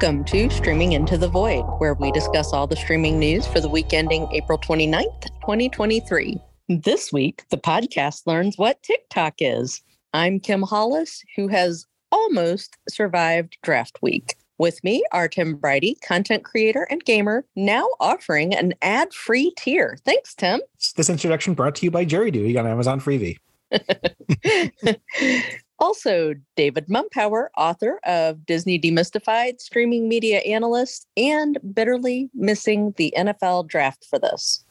Welcome to Streaming Into the Void, where we discuss all the streaming news for the week ending April 29th, 2023. This week, the podcast learns what TikTok is. I'm Kim Hollis, who has almost survived draft week. With me are Tim Bridey, content creator and gamer, now offering an ad free tier. Thanks, Tim. This introduction brought to you by Jury Duty on Amazon Freevee. also, David Mumpower, author of Disney Demystified, streaming media analyst, and bitterly missing the NFL draft for this.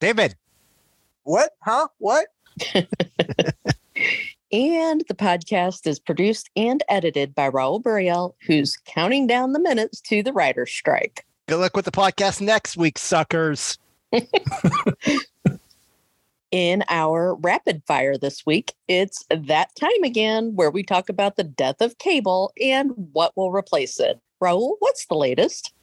David. What? Huh? What? and the podcast is produced and edited by Raul Buriel, who's counting down the minutes to the writer's strike. Good luck with the podcast next week, suckers. In our rapid fire this week, it's that time again where we talk about the death of cable and what will replace it. Raul, what's the latest?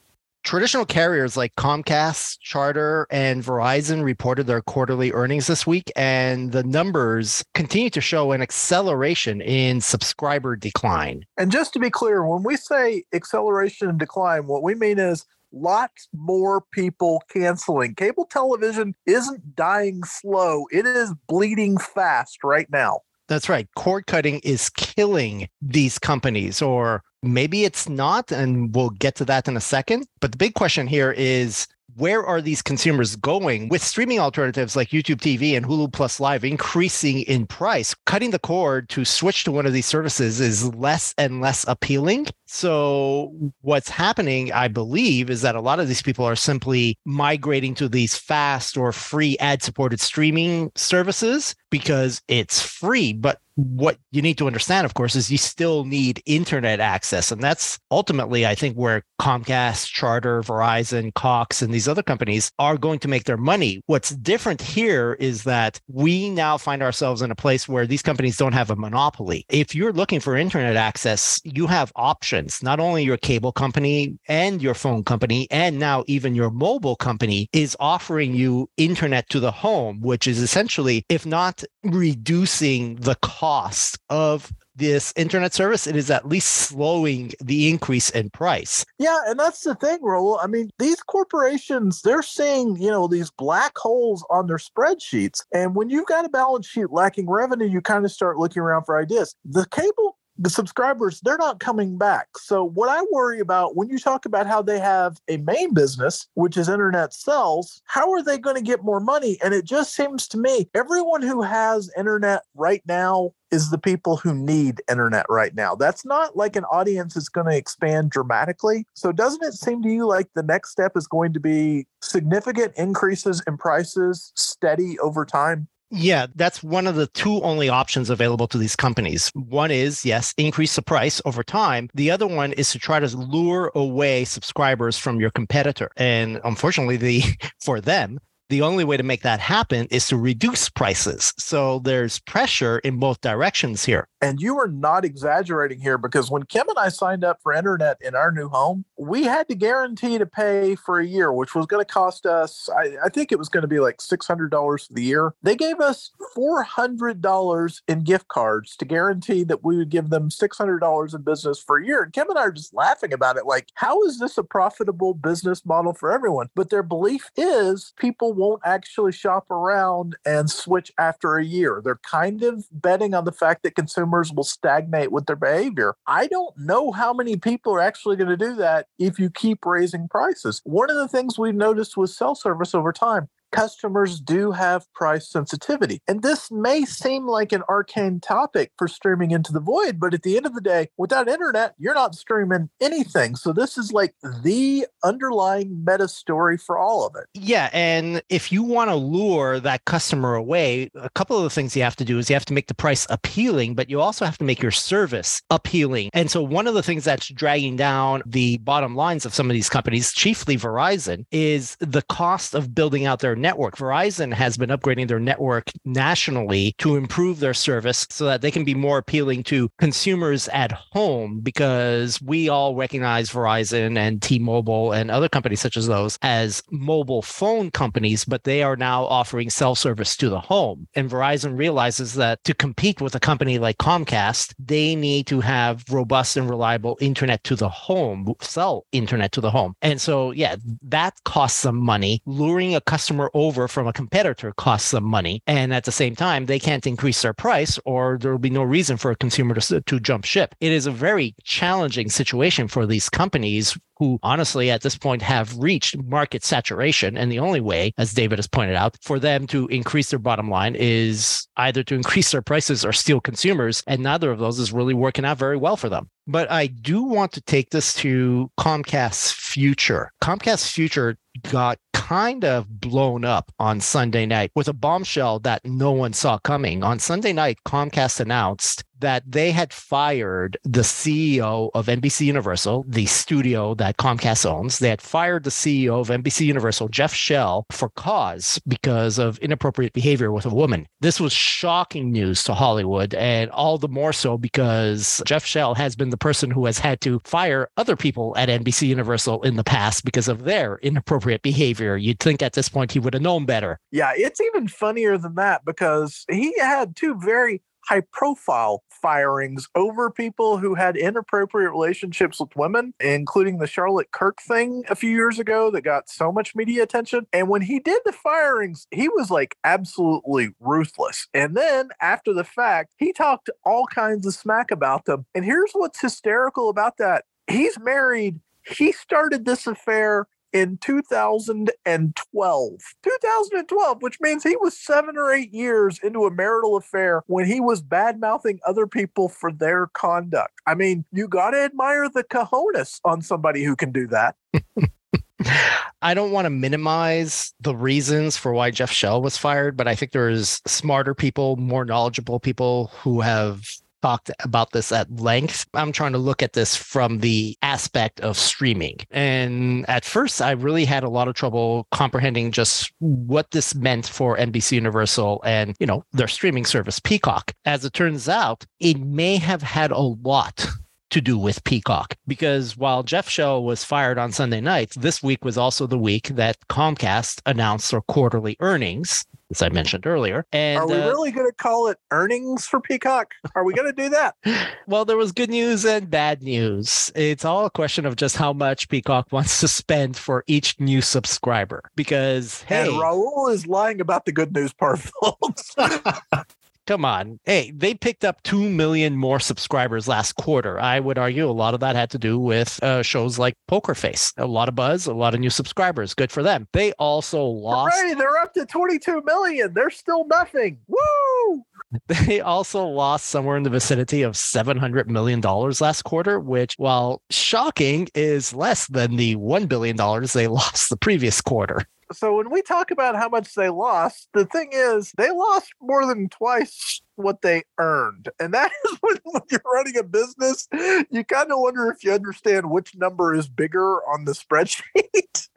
Traditional carriers like Comcast, Charter, and Verizon reported their quarterly earnings this week, and the numbers continue to show an acceleration in subscriber decline. And just to be clear, when we say acceleration and decline, what we mean is lots more people canceling. Cable television isn't dying slow, it is bleeding fast right now. That's right. Cord cutting is killing these companies, or maybe it's not. And we'll get to that in a second. But the big question here is where are these consumers going with streaming alternatives like YouTube TV and Hulu Plus Live increasing in price? Cutting the cord to switch to one of these services is less and less appealing. So, what's happening, I believe, is that a lot of these people are simply migrating to these fast or free ad supported streaming services because it's free. But what you need to understand, of course, is you still need internet access. And that's ultimately, I think, where Comcast, Charter, Verizon, Cox, and these other companies are going to make their money. What's different here is that we now find ourselves in a place where these companies don't have a monopoly. If you're looking for internet access, you have options. Not only your cable company and your phone company, and now even your mobile company is offering you internet to the home, which is essentially, if not reducing the cost of this internet service, it is at least slowing the increase in price. Yeah, and that's the thing, Raul. I mean, these corporations, they're seeing, you know, these black holes on their spreadsheets. And when you've got a balance sheet lacking revenue, you kind of start looking around for ideas. The cable the subscribers they're not coming back. So what i worry about when you talk about how they have a main business which is internet sales how are they going to get more money? And it just seems to me everyone who has internet right now is the people who need internet right now. That's not like an audience is going to expand dramatically. So doesn't it seem to you like the next step is going to be significant increases in prices steady over time yeah, that's one of the two only options available to these companies. One is, yes, increase the price over time. The other one is to try to lure away subscribers from your competitor. And unfortunately, the for them, the only way to make that happen is to reduce prices. So there's pressure in both directions here. And you are not exaggerating here because when Kim and I signed up for internet in our new home, we had to guarantee to pay for a year, which was going to cost us, I, I think it was going to be like $600 for the year. They gave us $400 in gift cards to guarantee that we would give them $600 in business for a year. And Kim and I are just laughing about it like, how is this a profitable business model for everyone? But their belief is people won't actually shop around and switch after a year. They're kind of betting on the fact that consumers will stagnate with their behavior. I don't know how many people are actually going to do that if you keep raising prices. One of the things we've noticed with cell service over time, customers do have price sensitivity. And this may seem like an arcane topic for streaming into the void, but at the end of the day, without internet, you're not streaming anything. So this is like the underlying meta story for all of it. Yeah. And if you want to lure that customer away, a couple of the things you have to do is you have to make the price appealing, but you also have to make your service appealing. And so one of the things that's dragging down the bottom lines of some of these companies, chiefly Verizon, is the cost of building out their network. Verizon has been upgrading their network nationally to improve their service so that they can be more appealing to consumers at home because we all recognize Verizon and T-Mobile and other companies such as those as mobile phone companies, but they are now offering cell service to the home. And Verizon realizes that to compete with a company like Comcast, they need to have robust and reliable internet to the home, sell internet to the home. And so, yeah, that costs them money. Luring a customer over from a competitor costs them money. And at the same time, they can't increase their price or there will be no reason for a consumer to, to jump ship. It is a very challenging situation for these companies who honestly at this point have reached market saturation. And the only way, as David has pointed out, for them to increase their bottom line is either to increase their prices or steal consumers. And neither of those is really working out very well for them. But I do want to take this to Comcast's future. Comcast's future got kind of blown up on Sunday night with a bombshell that no one saw coming. On Sunday night, Comcast announced that they had fired the CEO of NBC Universal, the studio that Comcast owns. They had fired the CEO of NBC Universal, Jeff Shell, for cause because of inappropriate behavior with a woman. This was shocking news to Hollywood, and all the more so because Jeff Shell has been the person who has had to fire other people at NBC Universal in the past because of their inappropriate behavior. You'd think at this point he would have known better. Yeah, it's even funnier than that because he had two very high profile firings over people who had inappropriate relationships with women, including the Charlotte Kirk thing a few years ago that got so much media attention. And when he did the firings, he was like absolutely ruthless. And then after the fact, he talked all kinds of smack about them. And here's what's hysterical about that he's married. He started this affair in 2012. 2012, which means he was seven or eight years into a marital affair when he was bad mouthing other people for their conduct. I mean, you got to admire the cojones on somebody who can do that. I don't want to minimize the reasons for why Jeff Shell was fired, but I think there's smarter people, more knowledgeable people who have talked about this at length. I'm trying to look at this from the aspect of streaming. And at first, I really had a lot of trouble comprehending just what this meant for NBC Universal and, you know, their streaming service, Peacock. As it turns out, it may have had a lot to do with Peacock. Because while Jeff Shell was fired on Sunday night, this week was also the week that Comcast announced their quarterly earnings as I mentioned earlier. And are we uh, really going to call it earnings for Peacock? Are we going to do that? well, there was good news and bad news. It's all a question of just how much Peacock wants to spend for each new subscriber. Because hey, and Raul is lying about the good news part, folks. come on. Hey, they picked up 2 million more subscribers last quarter. I would argue a lot of that had to do with uh, shows like Poker Face. A lot of buzz, a lot of new subscribers. Good for them. They also lost. Hooray, they're up to 22 million. They're still nothing. Woo! They also lost somewhere in the vicinity of $700 million last quarter, which, while shocking, is less than the $1 billion they lost the previous quarter so when we talk about how much they lost, the thing is they lost more than twice what they earned. And that is when, when you're running a business, you kind of wonder if you understand which number is bigger on the spreadsheet.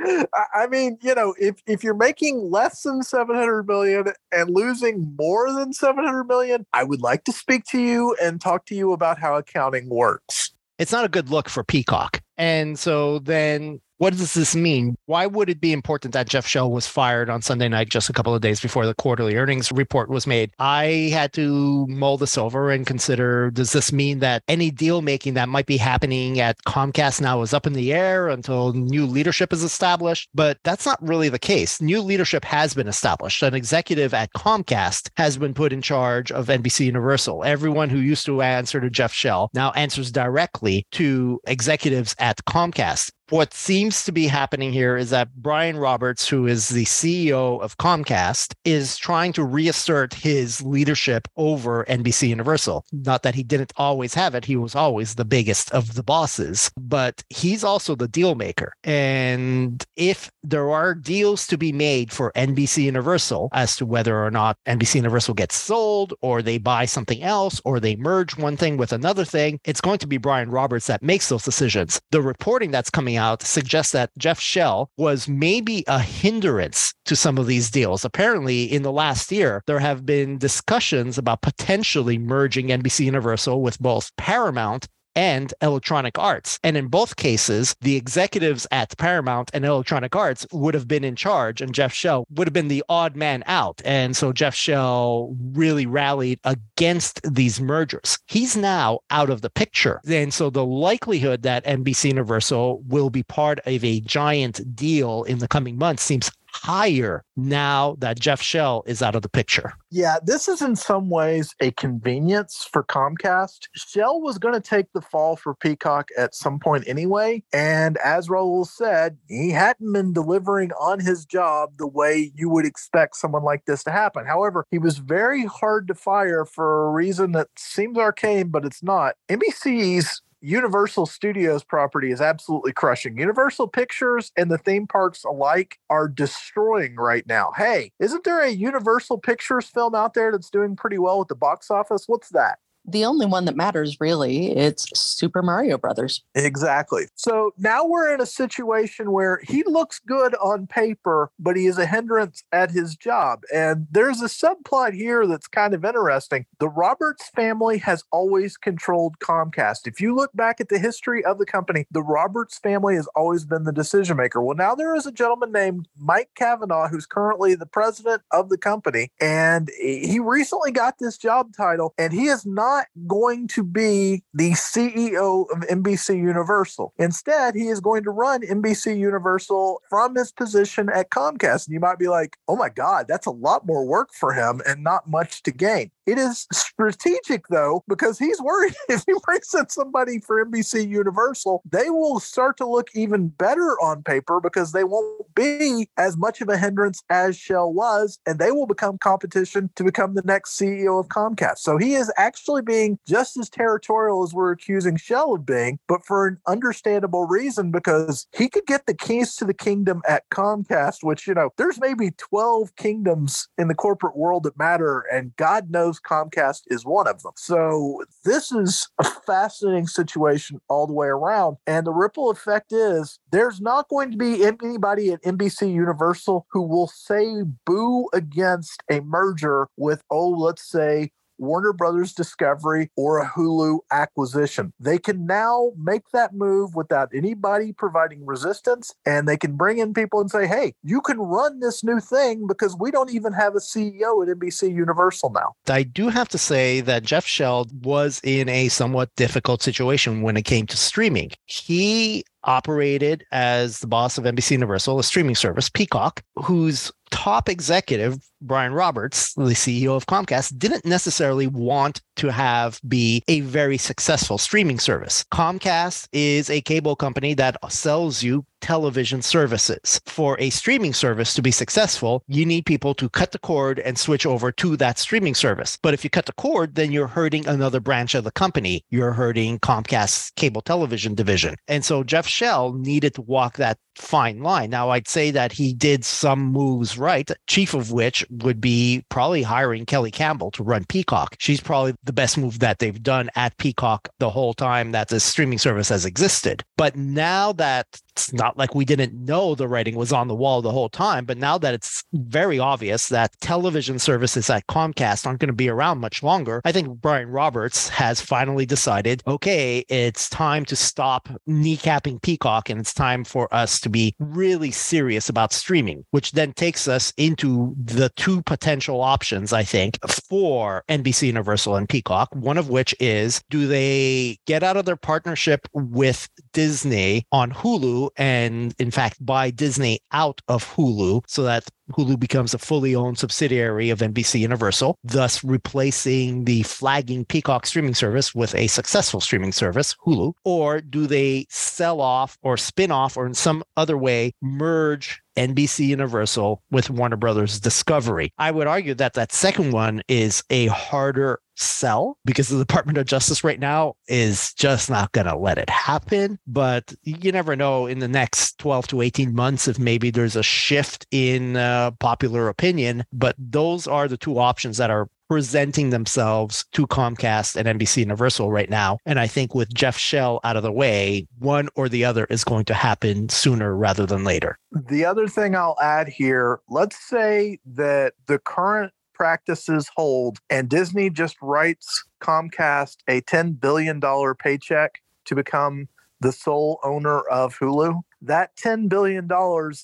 I mean, you know, if, if you're making less than 700 million and losing more than 700 million, I would like to speak to you and talk to you about how accounting works. It's not a good look for Peacock. And so then what does this mean? Why would it be important that Jeff Shell was fired on Sunday night just a couple of days before the quarterly earnings report was made? I had to mull this over and consider does this mean that any deal making that might be happening at Comcast now is up in the air until new leadership is established? But that's not really the case. New leadership has been established. An executive at Comcast has been put in charge of NBC Universal. Everyone who used to answer to Jeff Shell now answers directly to executives at Comcast what seems to be happening here is that Brian Roberts, who is the CEO of Comcast, is trying to reassert his leadership over NBC Universal. Not that he didn't always have it, he was always the biggest of the bosses, but he's also the deal maker. And if there are deals to be made for NBC Universal as to whether or not NBC Universal gets sold or they buy something else or they merge one thing with another thing, it's going to be Brian Roberts that makes those decisions. The reporting that's coming out suggests that Jeff Shell was maybe a hindrance to some of these deals. Apparently, in the last year, there have been discussions about potentially merging NBC Universal with both Paramount and Electronic Arts. And in both cases, the executives at Paramount and Electronic Arts would have been in charge, and Jeff Shell would have been the odd man out. And so Jeff Shell really rallied against these mergers. He's now out of the picture. And so the likelihood that NBC Universal will be part of a giant deal in the coming months seems higher now that Jeff Shell is out of the picture. Yeah, this is in some ways a convenience for Comcast. Shell was going to take the fall for Peacock at some point anyway. And as Raul said, he hadn't been delivering on his job the way you would expect someone like this to happen. However, he was very hard to fire for a reason that seems arcane, but it's not. NBC's Universal Studios property is absolutely crushing. Universal Pictures and the theme parks alike are destroying right now. Hey, isn't there a Universal Pictures film out there that's doing pretty well at the box office? What's that? The only one that matters really it's super mario brothers. Exactly. So now we're in a situation where he looks good on paper but he is a hindrance at his job and there's a subplot here that's kind of interesting. The roberts family has always controlled comcast. If you look back at the history of the company the roberts family has always been the decision maker. Well now there is a gentleman named mike cavanagh who's currently the president of the company and he recently got this job title and he is not not going to be the CEO of NBC Universal. Instead, he is going to run NBC Universal from his position at Comcast. And you might be like, oh my God, that's a lot more work for him and not much to gain. It is strategic though, because he's worried if he brings in somebody for NBC Universal, they will start to look even better on paper because they won't be as much of a hindrance as Shell was, and they will become competition to become the next CEO of Comcast. So he is actually being just as territorial as we're accusing Shell of being, but for an understandable reason because he could get the keys to the kingdom at Comcast, which, you know, there's maybe 12 kingdoms in the corporate world that matter, and God knows Comcast is one of them. So this is a fascinating situation all the way around. And the ripple effect is there's not going to be anybody at NBC Universal who will say boo against a merger with, oh, let's say Warner Brothers Discovery or a Hulu acquisition. They can now make that move without anybody providing resistance and they can bring in people and say, hey, you can run this new thing because we don't even have a CEO at NBC Universal now. I do have to say that Jeff Shell was in a somewhat difficult situation when it came to streaming. He operated as the boss of NBC Universal, a streaming service, Peacock, whose top executive, Brian Roberts, the CEO of Comcast, didn't necessarily want to have be a very successful streaming service. Comcast is a cable company that sells you television services. For a streaming service to be successful, you need people to cut the cord and switch over to that streaming service. But if you cut the cord, then you're hurting another branch of the company. You're hurting Comcast's cable television division. And so Jeff Shell needed to walk that fine line. Now, I'd say that he did some moves right, chief of which would be probably hiring Kelly Campbell to run Peacock. She's probably the best move that they've done at Peacock the whole time that the streaming service has existed. But now that it's not like we didn't know the writing was on the wall the whole time, but now that it's very obvious that television services at Comcast aren't going to be around much longer, I think Brian Roberts has finally decided okay, it's time to stop kneecapping Peacock and it's time for us to be really serious about streaming, which then takes us into the two potential options, I think, for NBC Universal and Peacock. One of which is do they get out of their partnership with Disney on Hulu and, in fact, buy Disney out of Hulu so that Hulu becomes a fully owned subsidiary of NBC Universal, thus replacing the flagging Peacock streaming service with a successful streaming service, Hulu? Or do they sell off or spin off or in some other way merge NBC Universal with Warner Brothers Discovery. I would argue that that second one is a harder sell because the Department of Justice right now is just not going to let it happen. But you never know in the next 12 to 18 months if maybe there's a shift in uh, popular opinion. But those are the two options that are presenting themselves to Comcast and NBC Universal right now. And I think with Jeff Shell out of the way, one or the other is going to happen sooner rather than later. The other thing I'll add here let's say that the current practices hold and Disney just writes Comcast a $10 billion paycheck to become the sole owner of Hulu. That $10 billion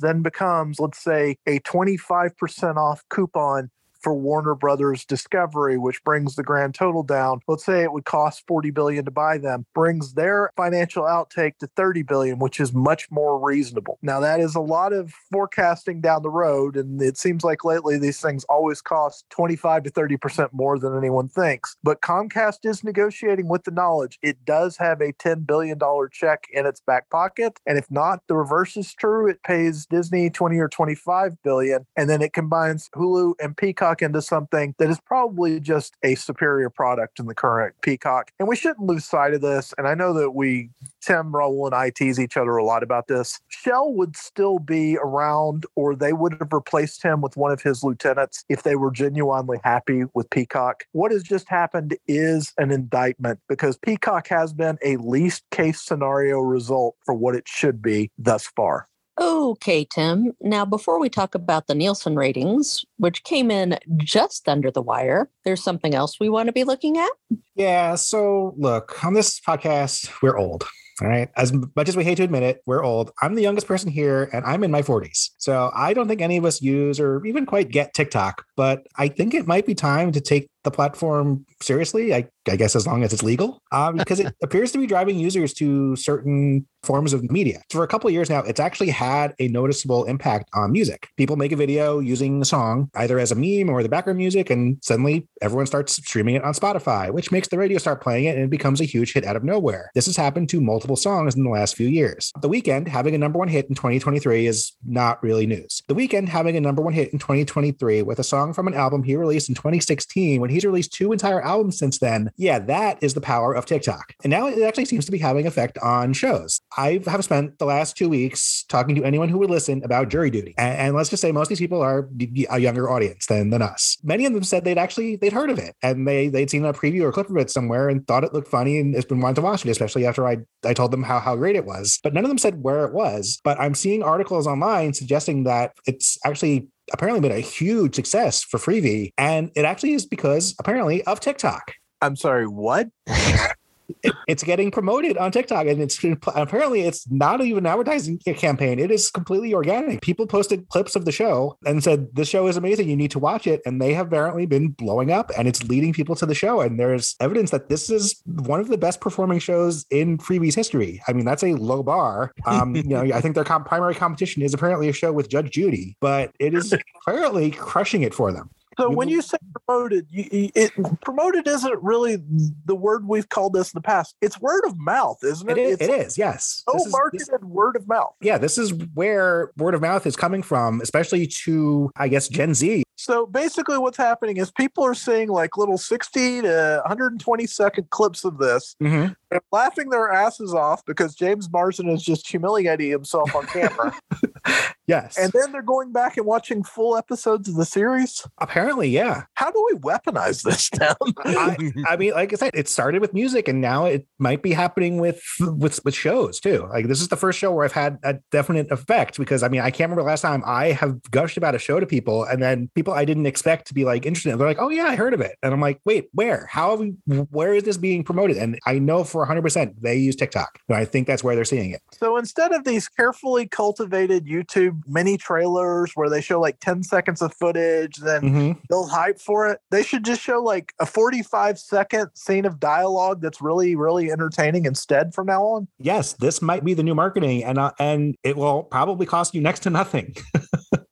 then becomes, let's say, a 25% off coupon for Warner Brothers Discovery, which brings the grand total down. Let's say it would cost 40 billion to buy them, brings their financial outtake to 30 billion, which is much more reasonable. Now that is a lot of forecasting down the road, and it seems like lately these things always cost 25 to 30 percent more than anyone thinks. But Comcast is negotiating with the knowledge it does have a 10 billion dollar check in its back pocket, and if not, the reverse is true. It pays Disney 20 or 25 billion, and then it combines Hulu and Peacock Peacock into something that is probably just a superior product in the current Peacock. And we shouldn't lose sight of this. And I know that we, Tim, Raul, and I tease each other a lot about this. Shell would still be around, or they would have replaced him with one of his lieutenants if they were genuinely happy with Peacock. What has just happened is an indictment because Peacock has been a least case scenario result for what it should be thus far. Okay, Tim. Now, before we talk about the Nielsen ratings, which came in just under the wire, there's something else we want to be looking at. Yeah. So, look, on this podcast, we're old. All right. As much as we hate to admit it, we're old. I'm the youngest person here and I'm in my 40s. So I don't think any of us use or even quite get TikTok, but I think it might be time to take the platform seriously. I, I guess as long as it's legal, um, because it appears to be driving users to certain forms of media. For a couple of years now, it's actually had a noticeable impact on music. People make a video using the song either as a meme or the background music, and suddenly everyone starts streaming it on Spotify, which makes the radio start playing it and it becomes a huge hit out of nowhere. This has happened to multiple songs in the last few years. The Weeknd having a number one hit in 2023 is not really news. The Weeknd having a number one hit in 2023 with a song from an album he released in 2016 when he's released two entire albums since then. Yeah, that is the power of TikTok. And now it actually seems to be having effect on shows. I have spent the last two weeks talking to anyone who would listen about jury duty. And, and let's just say most of these people are a younger audience than, than us. Many of them said they'd actually they'd heard of it and they they'd seen a preview or clip of it somewhere and thought it looked funny and has been wanting to watch it, especially after I I told them how how great it was. But none of them said where it was. But I'm seeing articles online suggesting that it's actually apparently been a huge success for Freevee. And it actually is because apparently of TikTok. I'm sorry, what? it, it's getting promoted on TikTok, and it's apparently it's not even an advertising campaign. It is completely organic. People posted clips of the show and said this show is amazing. You need to watch it, and they have apparently been blowing up, and it's leading people to the show. And there's evidence that this is one of the best performing shows in Freevee's history. I mean, that's a low bar. Um, you know, I think their comp- primary competition is apparently a show with Judge Judy, but it is apparently crushing it for them. So when you say promoted, you, it promoted isn't really the word we've called this in the past. It's word of mouth, isn't it? It is. It is yes. Oh, marketed this, word of mouth. Yeah, this is where word of mouth is coming from, especially to I guess Gen Z. So basically, what's happening is people are seeing like little 60 to 120 second clips of this mm-hmm. and laughing their asses off because James Marsden is just humiliating himself on camera. yes. And then they're going back and watching full episodes of the series. Apparently, yeah. How do we weaponize this now? I, I, mean, like I said, it started with music, and now it might be happening with with with shows too. Like this is the first show where I've had a definite effect because I mean, I can't remember last time I have gushed about a show to people, and then people I didn't expect to be like interested. In, they're like, "Oh yeah, I heard of it," and I'm like, "Wait, where? How we? Where is this being promoted?" And I know for 100 percent they use TikTok, and I think that's where they're seeing it. So instead of these carefully cultivated YouTube mini trailers where they show like 10 seconds of footage, then mm-hmm. build hype for it, they should just show like a 45 second scene of dialogue that's really, really entertaining instead from now on. Yes, this might be the new marketing, and uh, and it will probably cost you next to nothing.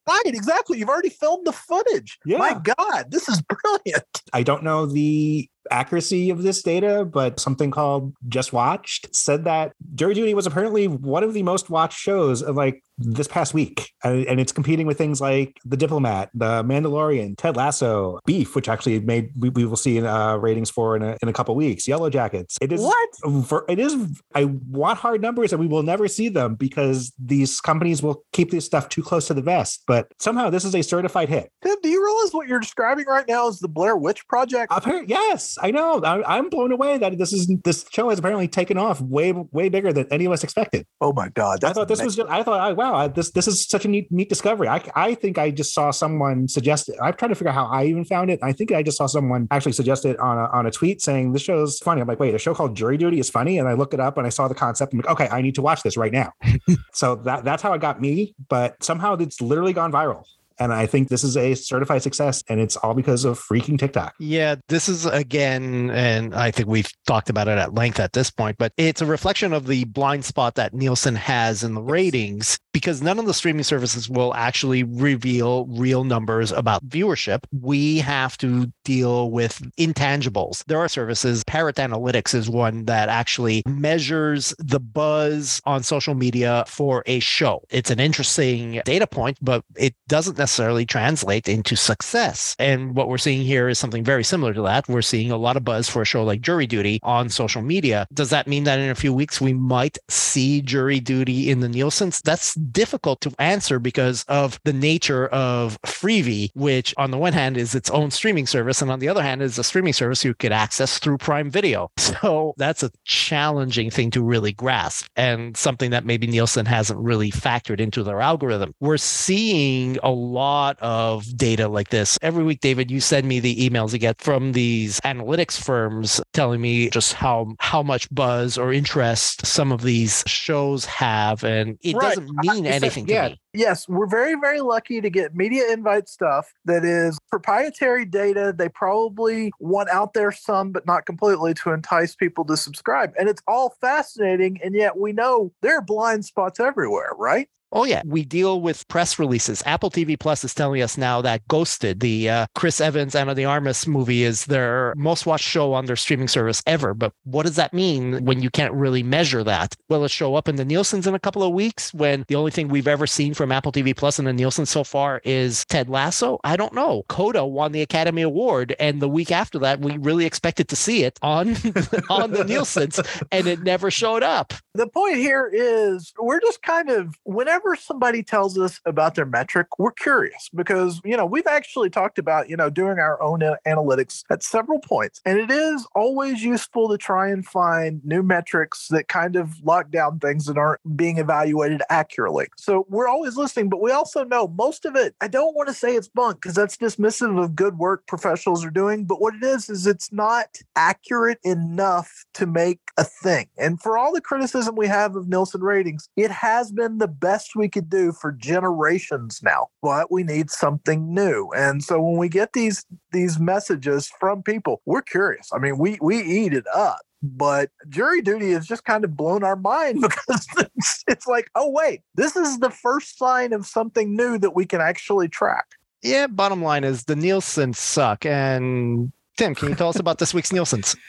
right, exactly. You've already filmed the footage. Yeah. My God, this is brilliant. I don't know the accuracy of this data, but something called JustWatch said that Jury Duty was apparently one of the most watched shows of like this past week, and, and it's competing with things like The Diplomat, The Mandalorian, Ted Lasso, Beef, which actually made we, we will see uh, ratings for in a, in a couple weeks. Yellowjackets. It is What? For it is. I want hard numbers, and we will never see them because these companies will keep this stuff too close to the vest. But somehow this is a certified hit. Tim, do you realize what you're describing right now is the Blair Witch Project? Apparently, yes, I know. I, I'm blown away that this is this show has apparently taken off way way bigger than any of us expected. Oh my God. I thought this was just. I thought, oh, wow, this this is such a neat neat discovery. I I think I just saw someone suggest it. I'm trying to figure out how I even found it. I think I just saw someone actually suggest it on a, on a tweet saying this show's funny. I'm like, wait, a show called Jury Duty is funny, and I look it up and I saw the concept. I'm like, okay, I need to watch this right now. so that that's how it got me. But somehow it's literally gone viral. And I think this is a certified success, and it's all because of freaking TikTok. Yeah, this is again, and I think we've talked about it at length at this point, but it's a reflection of the blind spot that Nielsen has in the ratings because none of the streaming services will actually reveal real numbers about viewership. We have to deal with intangibles. There are services, Parrot Analytics is one that actually measures the buzz on social media for a show. It's an interesting data point, but it doesn't necessarily translate into success. And what we're seeing here is something very similar to that. We're seeing a lot of buzz for a show like Jury Duty on social media. Does that mean that in a few weeks we might see Jury Duty in the Nielsen's? That's difficult to answer because of the nature of Freevee, which on the one hand is its own streaming service, and on the other hand is a streaming service you could access through Prime Video. So that's a challenging thing to really grasp and something that maybe Nielsen hasn't really factored into their algorithm. We're seeing a lot of data like this. Every week, David, you send me the emails you get from these analytics firms telling me just how how much buzz or interest some of these shows have. And it Right. doesn't mean I- I said- anything to yeah. me. Yes, we're very, very lucky to get media invite stuff that is proprietary data. They probably want out there some, but not completely to entice people to subscribe. And it's all fascinating. And yet we know there are blind spots everywhere, right? Oh yeah, we deal with press releases. Apple TV Plus is telling us now that Ghosted, the uh, Chris Evans Ana de Armas movie, is their most watched show on their streaming service ever. But what does that mean when you can't really measure that? Will it show up in the Nielsen's in a couple of weeks when the only thing we've ever seen from Apple TV Plus and the Nielsen so far is Ted Lasso? I don't know. Coda won the Academy Award, and the week after that, we really expected to see it on on the Nielsen's, and it never showed up. The point here is we're just kind of, whenever somebody tells us about their metric, we're curious because, you know, we've actually talked about, you know, doing our own analytics at several points. And it is always useful to try and find new metrics that kind of lock down things that aren't being evaluated accurately. So we're always listening, but we also know most of it, I don't want to say it's bunk because that's dismissive of good work professionals are doing. But what it is, is it's not accurate enough to make a thing. And for all the criticism we have of Nielsen ratings, it has been the best we could do for generations now. But we need something new. And so when we get these these messages from people, we're curious. I mean, we we eat it up. But jury duty has just kind of blown our mind because it's, it's like, oh wait, this is the first sign of something new that we can actually track. Yeah, bottom line is the Nielsen suck. And Tim, can you tell us about this week's Nielsen's?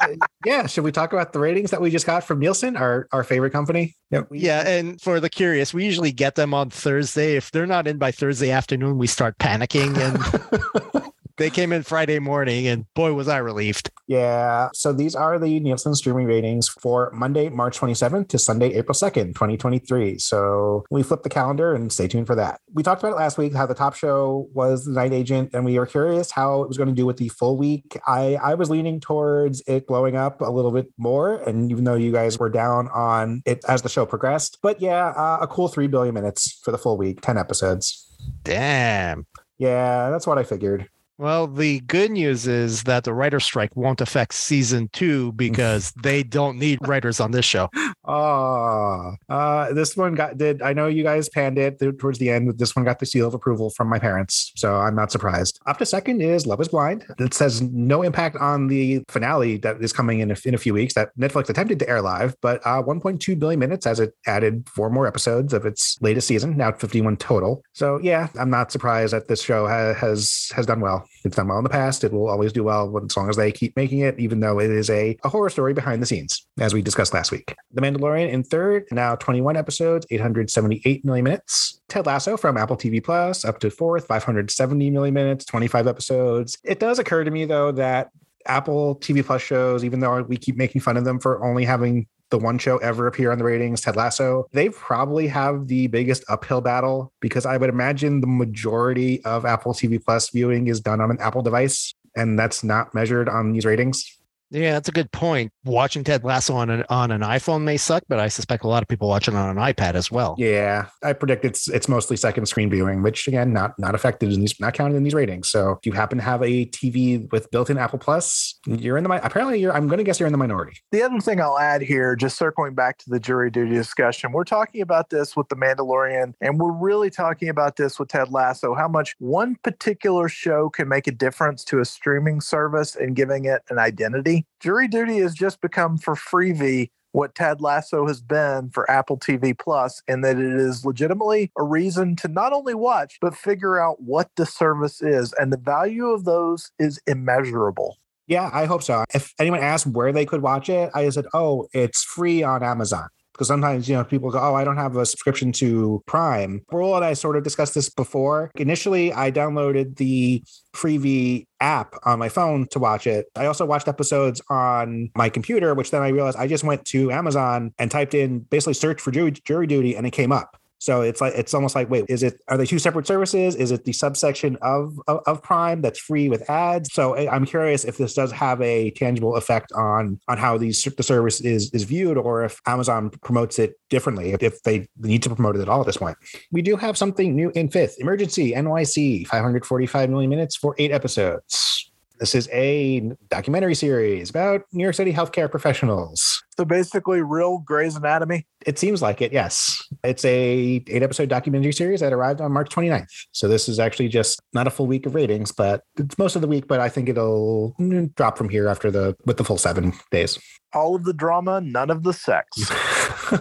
Uh, yeah, should we talk about the ratings that we just got from Nielsen, our our favorite company? Yeah, Yeah, and for the curious, we usually get them on Thursday. If they're not in by Thursday afternoon, we start panicking. And they came in Friday morning, and boy, was I relieved. Yeah. So these are the Nielsen streaming ratings for Monday, March 27th to Sunday, April 2nd, 2023. So we flip the calendar and stay tuned for that. We talked about it last week, how the top show was The Night Agent, and we were curious how it was going to do with the full week. I, I was leaning towards it blowing up a little bit more. And even though you guys were down on it as the show progressed, but yeah, uh, a cool 3 billion minutes for the full week, 10 episodes. Damn. Yeah, that's what I figured. Well, the good news is that the writer strike won't affect season two because they don't need writers on this show. Oh, uh, this one got did. I know you guys panned it th- towards the end. This one got the seal of approval from my parents, so I'm not surprised. Up to second is Love Is Blind. It says no impact on the finale that is coming in a, in a few weeks. That Netflix attempted to air live, but uh, 1.2 billion minutes as it added four more episodes of its latest season. Now 51 total. So yeah, I'm not surprised that this show ha- has has done well. It's done well in the past. It will always do well as long as they keep making it, even though it is a, a horror story behind the scenes, as we discussed last week. The Mandalorian in third, now 21 episodes, 878 million minutes. Ted Lasso from Apple TV Plus up to fourth, 570 million minutes, 25 episodes. It does occur to me, though, that Apple TV Plus shows, even though we keep making fun of them for only having the one show ever appear on the ratings, Ted Lasso, they probably have the biggest uphill battle because I would imagine the majority of Apple TV Plus viewing is done on an Apple device, and that's not measured on these ratings. Yeah, that's a good point. Watching Ted Lasso on an on an iPhone may suck, but I suspect a lot of people watch it on an iPad as well. Yeah, I predict it's it's mostly second screen viewing, which again, not not affected in these, not counted in these ratings. So if you happen to have a TV with built-in Apple Plus, you're in the apparently you're. I'm going to guess you're in the minority. The other thing I'll add here, just circling back to the jury duty discussion, we're talking about this with The Mandalorian, and we're really talking about this with Ted Lasso, how much one particular show can make a difference to a streaming service and giving it an identity. Jury duty has just become for Freevee what Ted Lasso has been for Apple TV Plus, and that it is legitimately a reason to not only watch, but figure out what the service is. And the value of those is immeasurable. Yeah, I hope so. If anyone asked where they could watch it, I said, "Oh, it's free on Amazon." Because sometimes, you know, people go, Oh, I don't have a subscription to Prime. Raul and I sort of discussed this before. Initially, I downloaded the Freevee app on my phone to watch it. I also watched episodes on my computer, which then I realized I just went to Amazon and typed in basically search for jury, jury duty and it came up. So it's like it's almost like, wait, is it are they two separate services? Is it the subsection of, of, of Prime that's free with ads? So eh, I'm curious if this does have a tangible effect on on how these the service is is viewed, or if Amazon promotes it differently, if they need to promote it at all at this point. We do have something new in fifth. Emergency NYC, 545 million minutes for eight episodes. This is a documentary series about New York City healthcare professionals. So basically, real Grey's Anatomy. It seems like it, yes. It's a eight episode documentary series that arrived on March 29th. So this is actually just not a full week of ratings, but it's most of the week, but I think it'll drop from here after the with the full seven days. All of the drama, none of the sex.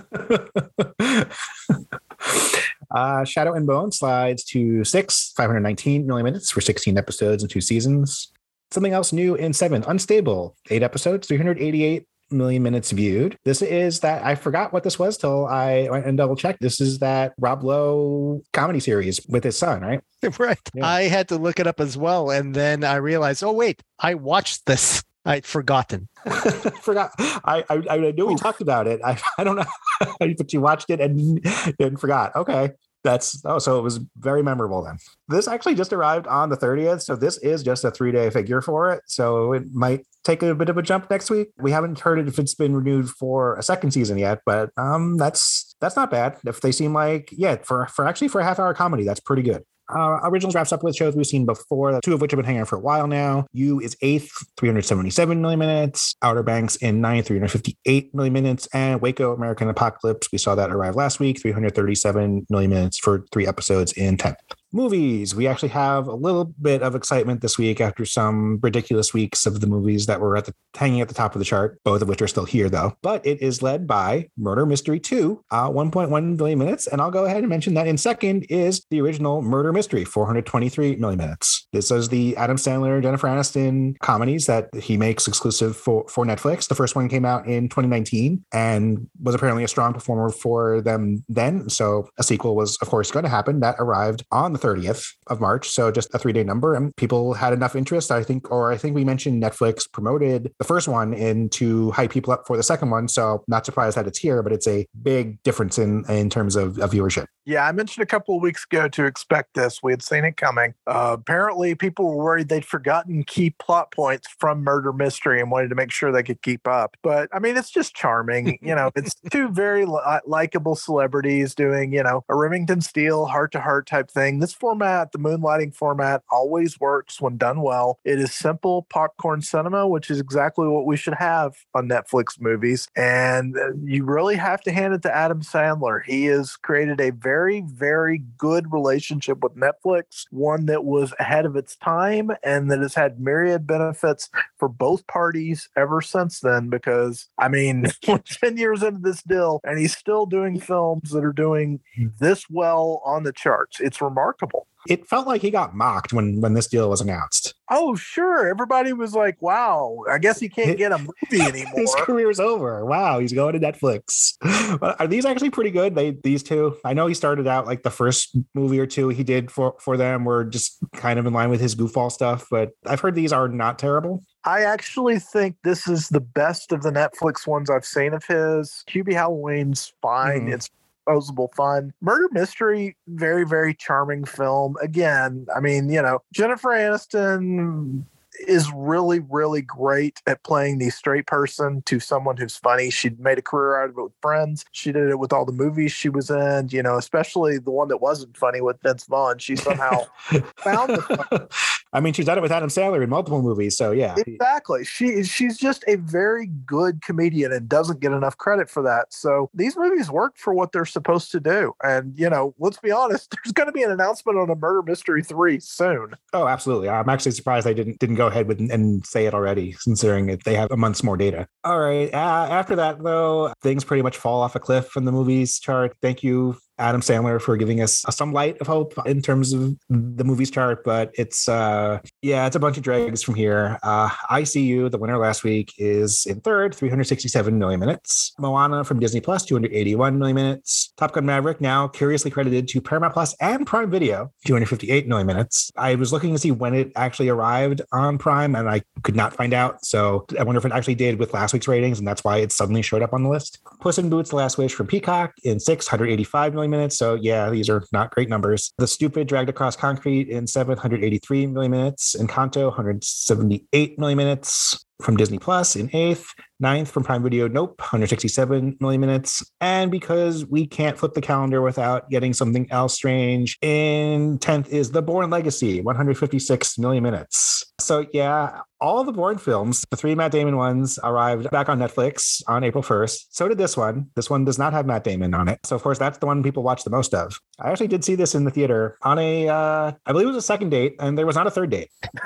uh, Shadow and Bone slides to six, 519 million minutes for 16 episodes and two seasons. Something else new in seven, Unstable, eight episodes, 388 million minutes viewed. This is that I forgot what this was till I went and double checked. This is that Rob Lowe comedy series with his son, right? Right. Yeah. I had to look it up as well. And then I realized, oh, wait, I watched this. I'd forgotten. forgot. I, I I knew we Oof. talked about it. I, I don't know, but you watched it and then forgot. Okay. That's oh, so it was very memorable then. This actually just arrived on the 30th. So this is just a three day figure for it. So it might take a bit of a jump next week. We haven't heard if it's been renewed for a second season yet, but um that's that's not bad. If they seem like, yeah, for for actually for a half hour comedy, that's pretty good. Uh, originals wraps up with shows we've seen before, two of which have been hanging out for a while now. You is eighth, 377 million minutes. Outer Banks in ninth, 358 million minutes. And Waco American Apocalypse, we saw that arrive last week, 337 million minutes for three episodes in 10th. Movies. We actually have a little bit of excitement this week after some ridiculous weeks of the movies that were at the hanging at the top of the chart, both of which are still here though. But it is led by Murder Mystery 2, uh, 1.1 billion minutes. And I'll go ahead and mention that in second is the original Murder Mystery, 423 million minutes. This is the Adam Sandler, Jennifer Aniston comedies that he makes exclusive for, for Netflix. The first one came out in 2019 and was apparently a strong performer for them then. So a sequel was, of course, going to happen. That arrived on the 30th of March. So just a three day number. And people had enough interest, I think, or I think we mentioned Netflix promoted the first one in to hype people up for the second one. So not surprised that it's here, but it's a big difference in in terms of, of viewership. Yeah, I mentioned a couple of weeks ago to expect this. We had seen it coming. Uh, apparently, people were worried they'd forgotten key plot points from Murder Mystery and wanted to make sure they could keep up. But I mean, it's just charming. you know, it's two very li- likable celebrities doing, you know, a Remington Steele heart to heart type thing. This format, the moonlighting format, always works when done well. It is simple popcorn cinema, which is exactly what we should have on Netflix movies. And uh, you really have to hand it to Adam Sandler. He has created a very, very good relationship with Netflix, one that was ahead of its time and that has had myriad benefits for both parties ever since then. Because, I mean, we're 10 years into this deal and he's still doing films that are doing this well on the charts. It's remarkable. It felt like he got mocked when when this deal was announced. Oh, sure. Everybody was like, wow, I guess he can't get a movie anymore. His career's over. Wow, he's going to Netflix. but are these actually pretty good? They these two. I know he started out like the first movie or two he did for for them were just kind of in line with his goofball stuff, but I've heard these are not terrible. I actually think this is the best of the Netflix ones I've seen of his. Hubie Halloween's fine. Mhm. It's disposable fun. Murder Mystery, very, very charming film. Again, I mean, you know, Jennifer Aniston is really, really great at playing the straight person to someone who's funny. She made a career out of it with Friends. She did it with all the movies she was in, you know, especially the one that wasn't funny with Vince Vaughn. She somehow found the. I mean, she's done it with Adam Sandler in multiple movies, so yeah. Exactly. She she's just a very good comedian and doesn't get enough credit for that. So these movies work for what they're supposed to do. And you know, let's be honest, there's going to be an announcement on a Murder Mystery 3 soon. Oh, absolutely. I'm actually surprised they didn't didn't go ahead with and say it already, considering it, they have a month's more data. All right. Uh, after that, though, things pretty much fall off a cliff from the movies chart. Thank you, Adam Sandler, for giving us some light of hope in terms of the movies chart. But it's uh, yeah, it's a bunch of dregs from here. Uh, ICU, the winner last week, is in third, 367 million minutes. Moana from Disney Plus, 281 million minutes. Top Gun Maverick, now curiously credited to Paramount Plus and Prime Video, 258 million minutes. I was looking to see when it actually arrived on Prime, and I could not find out. So I wonder if it actually did with last week's ratings, and that's why it suddenly showed up on the list. Puss in Boots: The Last Wish from Peacock in 685 million minutes. So yeah, these are not great numbers. The Stupid dragged across concrete in 783 million minutes. Encanto 178 million minutes from Disney Plus in eighth, ninth from Prime Video, Nope, 167 million minutes. And because we can't flip the calendar without getting something else strange, in 10th is The Bourne Legacy, 156 million minutes. So, yeah, all the Bourne films, the three Matt Damon ones, arrived back on Netflix on April 1st. So did this one. This one does not have Matt Damon on it. So, of course, that's the one people watch the most of. I actually did see this in the theater on a, uh, I believe it was a second date, and there was not a third date.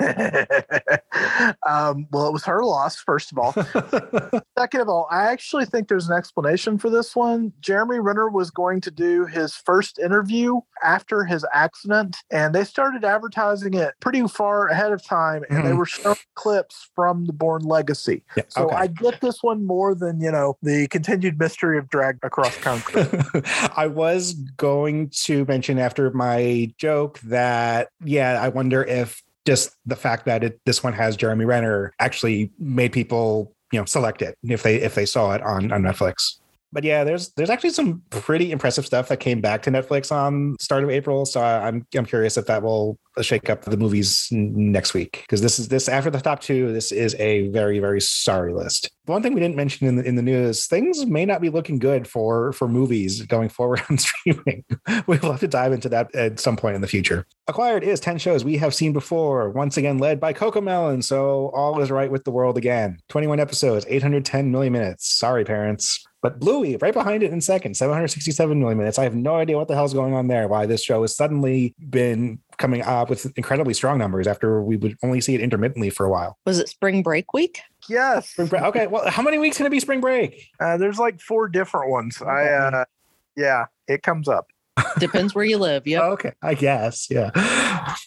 um, well, it was her loss, first of all. Second of all, I actually think there's an explanation for this one. Jeremy Renner was going to do his first interview after his accident, and they started advertising it pretty far ahead of time, and they Mhm. were showing clips from the Bourne Legacy. Yeah, So okay. I get this one more than, you know, the continued mystery of drag across concrete. I was going to mention after my joke that, yeah, I wonder if just the fact that it, this one has Jeremy Renner actually made people, you know, select it if they if they saw it on on Netflix. But yeah, there's there's actually some pretty impressive stuff that came back to Netflix on start of April. So I'm I'm curious if that will shake up the movies next week because this is this after the top two. This is a very very sorry list. One thing we didn't mention in the, in the news: things may not be looking good for for movies going forward on streaming. We'll have to dive into that at some point in the future. Acquired is ten shows we have seen before, once again led by CoComelon. So all is right with the world again. Twenty one episodes, eight hundred ten million minutes. Sorry, parents. But Bluey, right behind it in second, 767 million minutes. I have no idea what the hell's going on there. Why this show has suddenly been coming up with incredibly strong numbers after we would only see it intermittently for a while. Was it spring break week? Yes. Spring break. Okay, well, how many weeks can it be spring break? Uh, there's like four different ones. I, uh, yeah, it comes up. Depends where you live. Yeah. Okay, I guess. Yeah.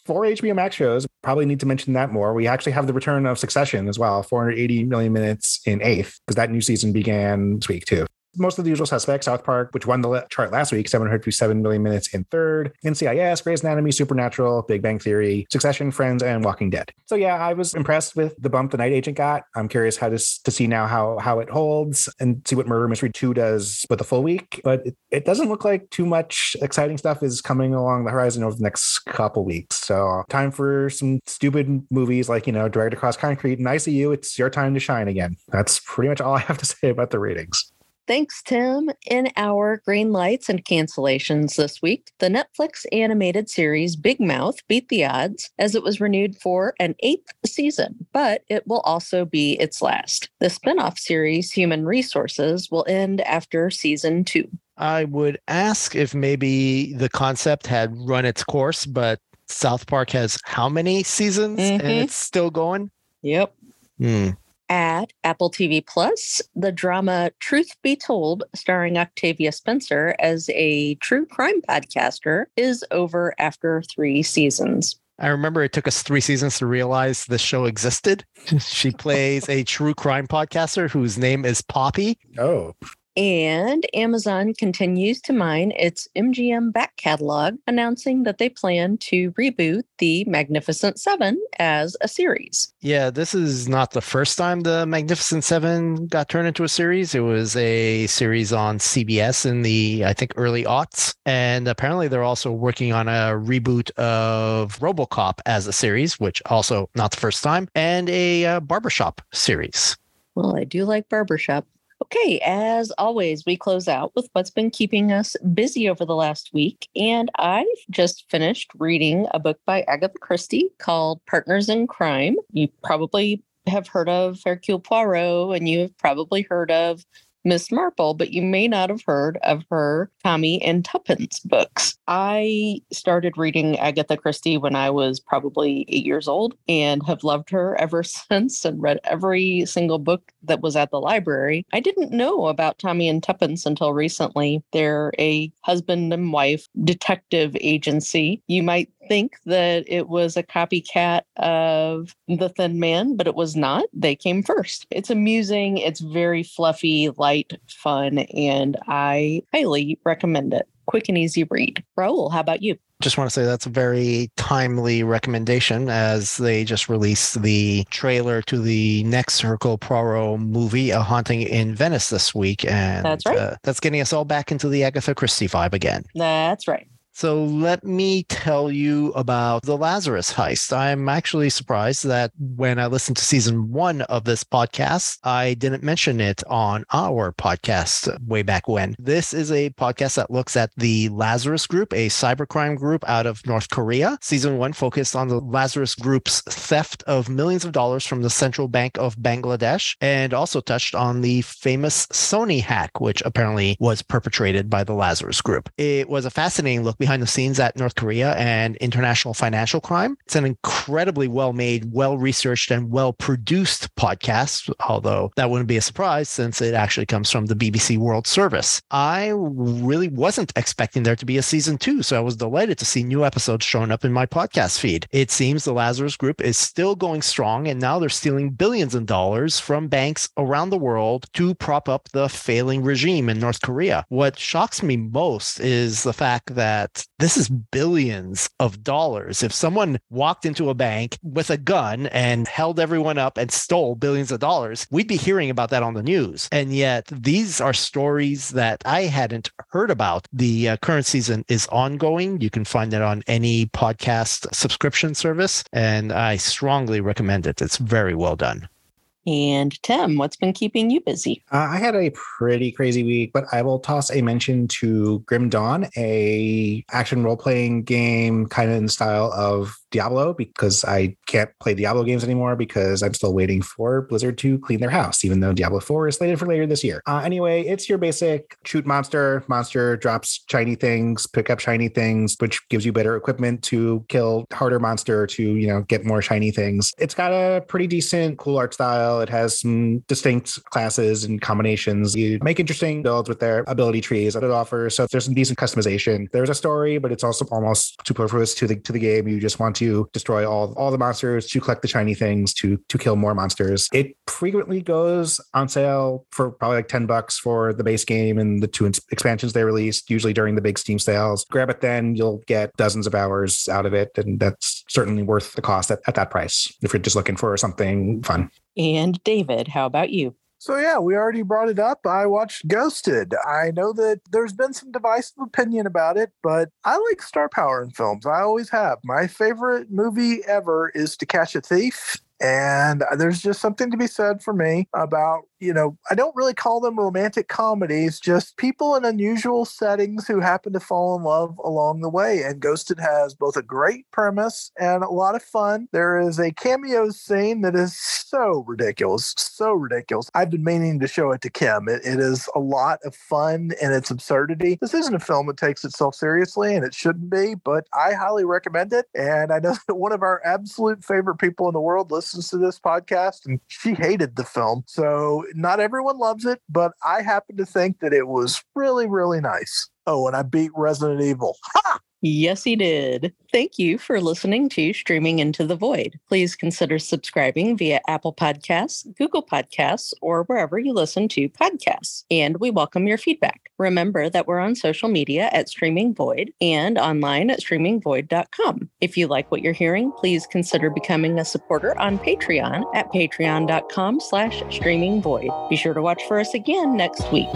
Four HBO Max shows. Probably need to mention that more. We actually have the return of Succession as well, 480 million minutes in eighth, because that new season began this week too. Most of the usual suspects, South Park, which won the chart last week, 757 million minutes in third. NCIS, Grey's Anatomy, Supernatural, Big Bang Theory, Succession, Friends, and Walking Dead. So yeah, I was impressed with the bump the Night Agent got. I'm curious how to, to see now how how it holds and see what Murder Mystery 2 does with the full week. But it, it doesn't look like too much exciting stuff is coming along the horizon over the next couple weeks. So time for some stupid movies like, you know, Dragged Across Concrete and ICU. It's your time to shine again. That's pretty much all I have to say about the ratings. Thanks, Tim. In our green lights and cancellations this week, the Netflix animated series Big Mouth beat the odds as it was renewed for an eighth season, but it will also be its last. The spinoff series Human Resources will end after season two. I would ask if maybe the concept had run its course, but South Park has how many seasons and Mhm. it's still going? Yep. Hmm. At Apple TV Plus, the drama Truth Be Told, starring Octavia Spencer as a true crime podcaster, is over after three seasons. I remember it took us three seasons to realize the show existed. she plays a true crime podcaster whose name is Poppy. Oh, And Amazon continues to mine its MGM back catalog, announcing that they plan to reboot The Magnificent Seven as a series. Yeah, this is not the first time the Magnificent Seven got turned into a series. It was a series on CBS in the, I think, early aughts. And apparently they're also working on a reboot of Robocop as a series, which also not the first time, and a uh, barbershop series. Well, I do like Barbershop. Okay, as always, we close out with what's been keeping us busy over the last week. And I've just finished reading a book by Agatha Christie called Partners in Crime. You probably have heard of Hercule Poirot and you have probably heard of Miss Marple, but you may not have heard of her Tommy and Tuppence books. I started reading Agatha Christie when I was probably eight years old and have loved her ever since and read every single book that was at the library. I didn't know about Tommy and Tuppence until recently. They're a husband and wife detective agency. You might think that it was a copycat of The Thin Man, but it was not. They came first. It's amusing, it's very fluffy, light, fun, and I highly recommend it. Quick and easy read. Raul, how about you? Just want to say that's a very timely recommendation as they just released the trailer to the next Hercule Poirot movie, A Haunting in Venice, this week. And That's right. uh, that's getting us all back into the Agatha Christie vibe again. That's right. So let me tell you about the Lazarus heist. I'm actually surprised that when I listened to season one of this podcast, I didn't mention it on our podcast way back when. This is a podcast that looks at the Lazarus Group, a cybercrime group out of North Korea. Season one focused on the Lazarus Group's theft of millions of dollars from the Central Bank of Bangladesh and also touched on the famous Sony hack, which apparently was perpetrated by the Lazarus Group. It was a fascinating look behind the scenes at North Korea and international financial crime. It's an incredibly well made, well researched, and well produced podcast, although that wouldn't be a surprise since it actually comes from the BBC World Service. I really wasn't expecting there to be a season two, so I was delighted to see new episodes showing up in my podcast feed. It seems the Lazarus Group is still going strong, and now they're stealing billions of dollars from banks around the world to prop up the failing regime in North Korea. What shocks me most is the fact that this is billions of dollars. If someone walked into a bank with a gun and held everyone up and stole billions of dollars, we'd be hearing about that on the news. And yet, these are stories that I hadn't heard about. The uh, current season is ongoing. You can find it on any podcast subscription service, and I strongly recommend it. It's very well done. And Tim, what's been keeping you busy? Uh, I had a pretty crazy week, but I will toss a mention to Grim Dawn, a action role playing game kind of in style of Diablo, because I can't play Diablo games anymore because I'm still waiting for Blizzard to clean their house, even though Diablo 4 is slated for later this year. Uh, anyway, it's your basic shoot monster. Monster drops shiny things, pick up shiny things, which gives you better equipment to kill harder monster to you know get more shiny things. It's got a pretty decent, cool art style. It has some distinct classes and combinations. You make interesting builds with their ability trees that it offers. So there's some decent customization. There's a story, but it's also almost superfluous to the to the game. You just want to destroy all all the monsters to collect the shiny things to to kill more monsters. It frequently goes on sale for probably like 10 bucks for the base game and the two expansions they released, usually during the big Steam sales. Grab it then, you'll get dozens of hours out of it. And that's certainly worth the cost at, at that price if you're just looking for something fun. And David, how about you? So yeah, we already brought it up. I watched Ghosted. I know that there's been some divisive opinion about it, but I like star power in films. I always have. My favorite movie ever is To Catch a Thief. And there's just something to be said for me about you know, I don't really call them romantic comedies, just people in unusual settings who happen to fall in love along the way. And Ghosted has both a great premise and a lot of fun. There is a cameo scene that is so ridiculous, so ridiculous. I've been meaning to show it to Kim. it, it is a lot of fun and its absurdity. This isn't a film that takes itself seriously, and it shouldn't be, but I highly recommend it. And I know that one of our absolute favorite people in the world listens to this podcast, and she hated the film. So not everyone loves it, but I happen to think that it was really, really nice. Oh, and I beat Resident Evil. Ha! Yes, he did. Thank you for listening to Streaming Into the Void. Please consider subscribing via Apple Podcasts, Google Podcasts, or wherever you listen to podcasts. And we welcome your feedback. Remember that we're on social media at Streaming Void and online at streamingvoid.com. If you like what you're hearing, please consider becoming a supporter on Patreon at patreon.com slash streamingvoid. Be sure to watch for us again next week.